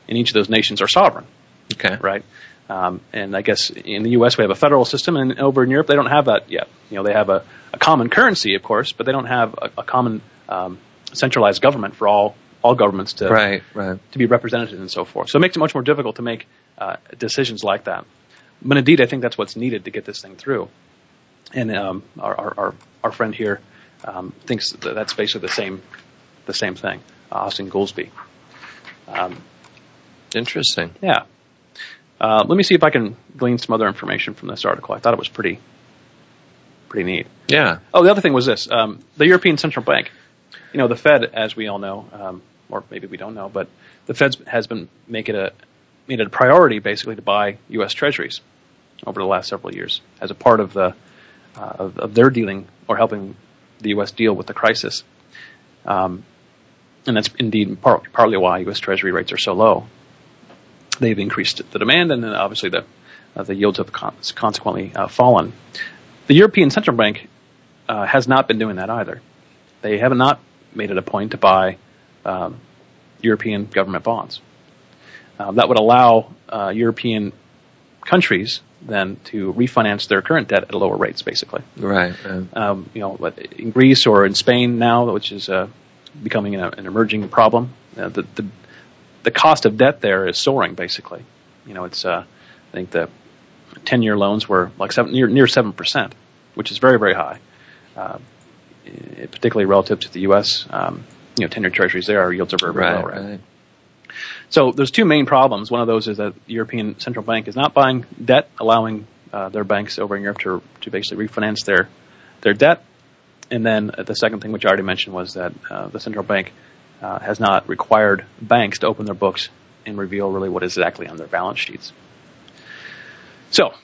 and each of those nations are sovereign, Okay. right? Um, and I guess in the U.S. we have a federal system, and over in Europe they don't have that yet. You know, they have a, a common currency, of course, but they don't have a, a common um, centralized government for all all governments to Right. Right. to be represented and so forth. So it makes it much more difficult to make uh, decisions like that. But indeed, I think that's what's needed to get this thing through. And um, our, our, our, our friend here um, thinks that that's basically the same the same thing. Uh, Austan Goolsbee. Um, Interesting. yeah. Uh, let me see if I can glean some other information from this article. I thought it was pretty pretty neat. Yeah. Oh, the other thing was this: um, the European Central Bank. You know, the Fed, as we all know, um, or maybe we don't know, but the Fed has been making a made it a priority basically to buy U.S. Treasuries over the last several years as a part of the uh, of, of their dealing or helping the U.S. deal with the crisis. Um, and that's indeed par- partly why U.S. Treasury rates are so low. They've increased the demand, and then obviously the uh, the yields have con- consequently uh, fallen. The European Central Bank uh, has not been doing that either. They have not made it a point to buy um, European government bonds. Um, that would allow uh, European countries then to refinance their current debt at lower rates, basically. Right. Um, you know, in Greece or in Spain now, which is uh, becoming an, an, emerging problem, uh, the, the, the cost of debt there is soaring. Basically, you know, it's uh, I think the ten-year loans were like seven, near near seven percent, which is very very high, uh, particularly relative to the U.S. Um, you know, ten-year treasuries there, our yields are very, very right, low. Right. right. So there's two main problems. One of those is that the European Central Bank is not buying debt, allowing uh, their banks over in Europe to to basically refinance their their debt. And then the second thing, which I already mentioned, was that uh, the central bank uh, has not required banks to open their books and reveal really what is exactly on their balance sheets. So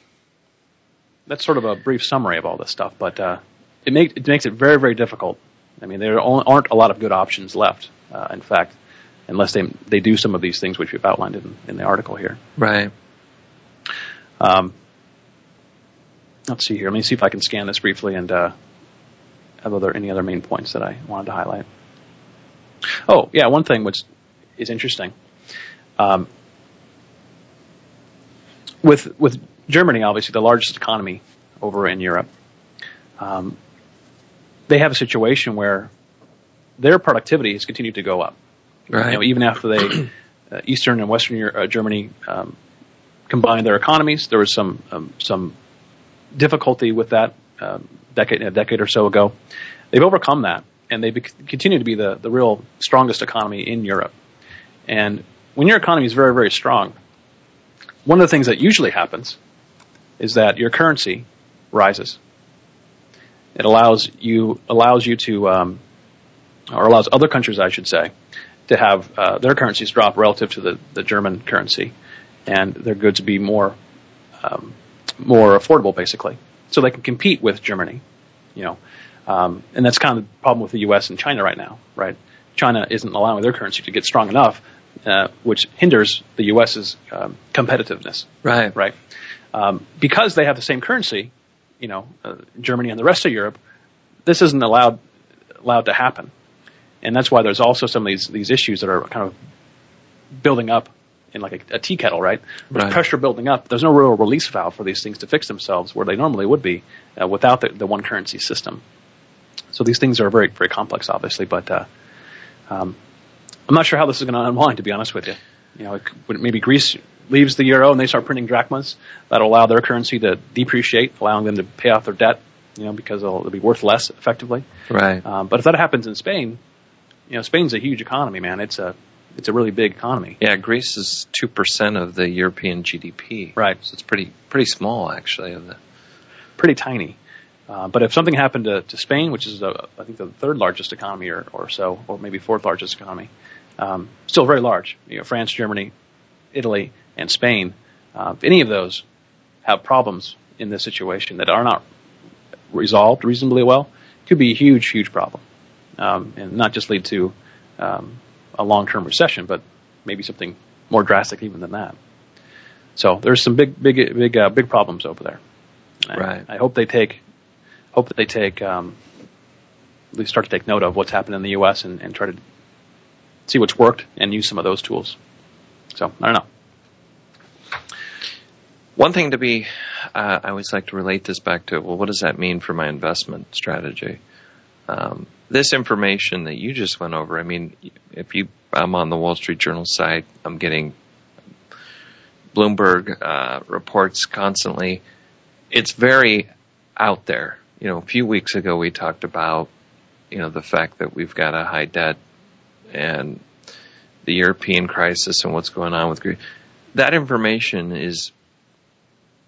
that's sort of a brief summary of all this stuff, but uh, it, make, it makes it very, very difficult. I mean, there aren't a lot of good options left. Uh, in fact, unless they they do some of these things which we've outlined in, in the article here. Right. Um, let's see here. Let me see if I can scan this briefly and uh, have other any other main points that I wanted to highlight. Oh, yeah, one thing which is interesting. Um, with with Germany, obviously the largest economy over in Europe, um, they have a situation where their productivity has continued to go up. Right. You know, even after they uh, Eastern and Western Europe, uh, Germany um, combined their economies, there was some um, some difficulty with that um, decade a decade or so ago. They've overcome that, and they continue to be the the real strongest economy in Europe. And when your economy is very very strong, one of the things that usually happens is that your currency rises. It allows you allows you to um, or allows other countries, I should say, to have uh, their currencies drop relative to the, the German currency, and their goods be more um, more affordable, basically, so they can compete with Germany. You know, um, and that's kind of the problem with the U.S. and China right now, right? China isn't allowing their currency to get strong enough, uh, which hinders the U.S.'s um, competitiveness. Right. Right. Um, because they have the same currency, you know, uh, Germany and the rest of Europe, this isn't allowed allowed to happen and that's why there's also some of these these issues that are kind of building up in like a, a tea kettle, right? There's right. pressure building up. There's no real release valve for these things to fix themselves where they normally would be uh, without the, the one currency system. So these things are very very complex, obviously, but uh, um, I'm not sure how this is going to unwind. To be honest with you, you know, it, maybe Greece leaves the euro and they start printing drachmas that'll allow their currency to depreciate, allowing them to pay off their debt. You know, because it'll, it'll be worth less effectively. Right. Um, but if that happens in Spain, you know, Spain's a huge economy, man. It's a it's a really big economy. Yeah, Greece is two percent of the European GDP. Right. So it's pretty pretty small actually. Of the pretty tiny. Uh, but if something happened to, to Spain, which is uh, I think the third largest economy or, or so, or maybe fourth largest economy, um, still very large. You know, France, Germany, Italy, and Spain. Uh, if any of those have problems in this situation that are not resolved reasonably well, could be a huge, huge problem um, and not just lead to um, a long-term recession, but maybe something more drastic even than that. So there's some big, big, big, uh, big problems over there. Right. I, hope they take, hope that they take, um, at least start to take note of what's happened in the U.S. and, and try to see what's worked and use some of those tools. So I don't know. One thing to be, uh, I always like to relate this back to, well, what does that mean for my investment strategy? Um, this information that you just went over, I mean, if you, I'm on the Wall Street Journal site, I'm getting Bloomberg uh, reports constantly. It's very out there. You know, a few weeks ago we talked about, you know, the fact that we've got a high debt and the European crisis and what's going on with Greece. That information is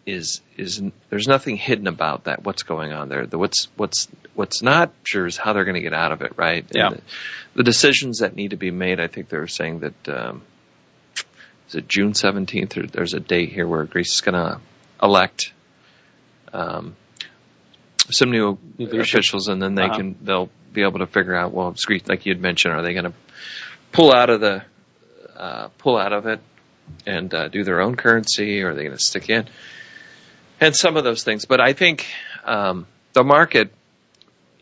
is is there's nothing hidden about that. What's going on there? The, what's what's what's not sure is how they're going to get out of it, right? Yeah. The, the, decisions that need to be made. I think they're saying that um, is it June 17th? Or there's a date here where Greece is going to elect um, some new Leadership. officials, and then they Uh-huh. can they'll be able to figure out. Well, scree- like you had mentioned, are they going to pull out of the uh, pull out of it and uh, do their own currency, or are they going to stick in? And some of those things, but I think um, the market,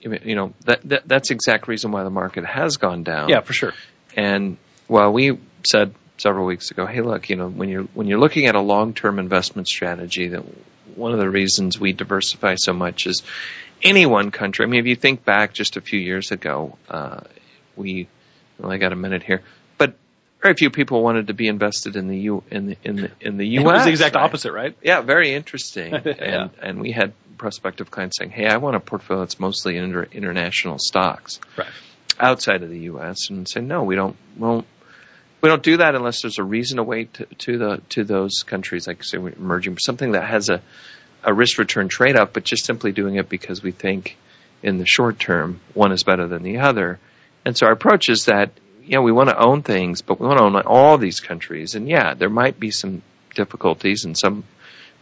you know, that, that that's the exact reason why the market has gone down. Yeah, for sure. And well, we said several weeks ago, hey, look, you know, when you're when you're looking at a long-term investment strategy, that one of the reasons we diversify so much is any one country. I mean, if you think back just a few years ago, uh, we well, I got a minute here, very few people wanted to be invested in the U in the in the in the It U.S. was the exact right? opposite, right? Yeah, very interesting. Yeah. And and we had prospective clients saying, "Hey, I want a portfolio that's mostly inter- international stocks." Right. outside of the U.S. and say no, we don't won't we don't do that unless there's a reason to wait to, to the to those countries like say emerging something that has a a risk return trade off, but just simply doing it because we think in the short term one is better than the other. And so our approach is that you know we want to own things, but we want to own all these countries. And yeah, there might be some difficulties, and some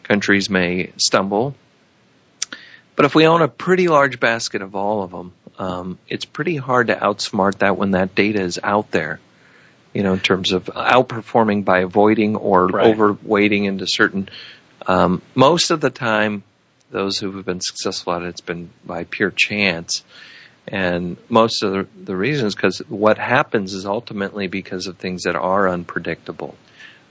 countries may stumble. But if we own a pretty large basket of all of them, um, it's pretty hard to outsmart that when that data is out there. You know, in terms of outperforming by avoiding or Right. overweighting into certain. Um, most of the time, those who have been successful at it, it's been by pure chance. And most of the, the reasons, because what happens is ultimately because of things that are unpredictable.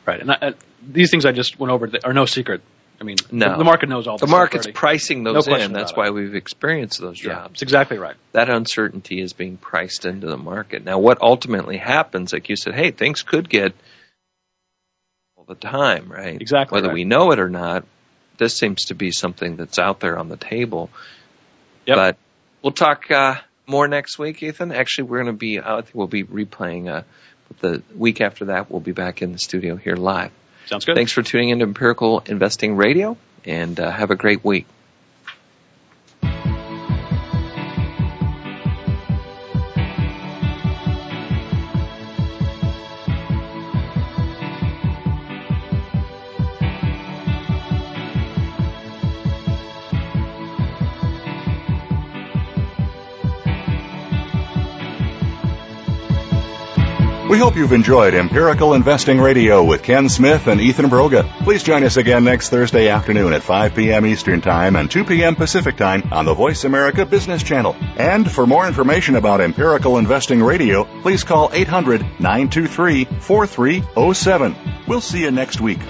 Right. And I, I, these things I just went over are no secret. I mean, No. the, the market knows all The stuff market's already. pricing No those question in. That's why it. we've experienced those Yeah, jobs. that's exactly right. that uncertainty is being priced into the market. Now, what ultimately happens, like you said, hey, things could get all the time, right? Exactly Whether right. we know it or not, this seems to be something that's out there on the table. Yep. But we'll talk uh, more next week, Ethan. Actually, we're going to be, I think we'll be replaying. Uh, the week after that, we'll be back in the studio here live. Sounds good. Thanks for tuning into Empirical Investing Radio, and uh, have a great week. hope you've enjoyed Empirical Investing Radio with Ken Smith and Ethan Broga. Please join us again next Thursday afternoon at 5 p.m. Eastern Time and 2 p.m. Pacific Time on the Voice America Business Channel. And for more information about Empirical Investing Radio, please call 800 923 4307. We'll see you next week.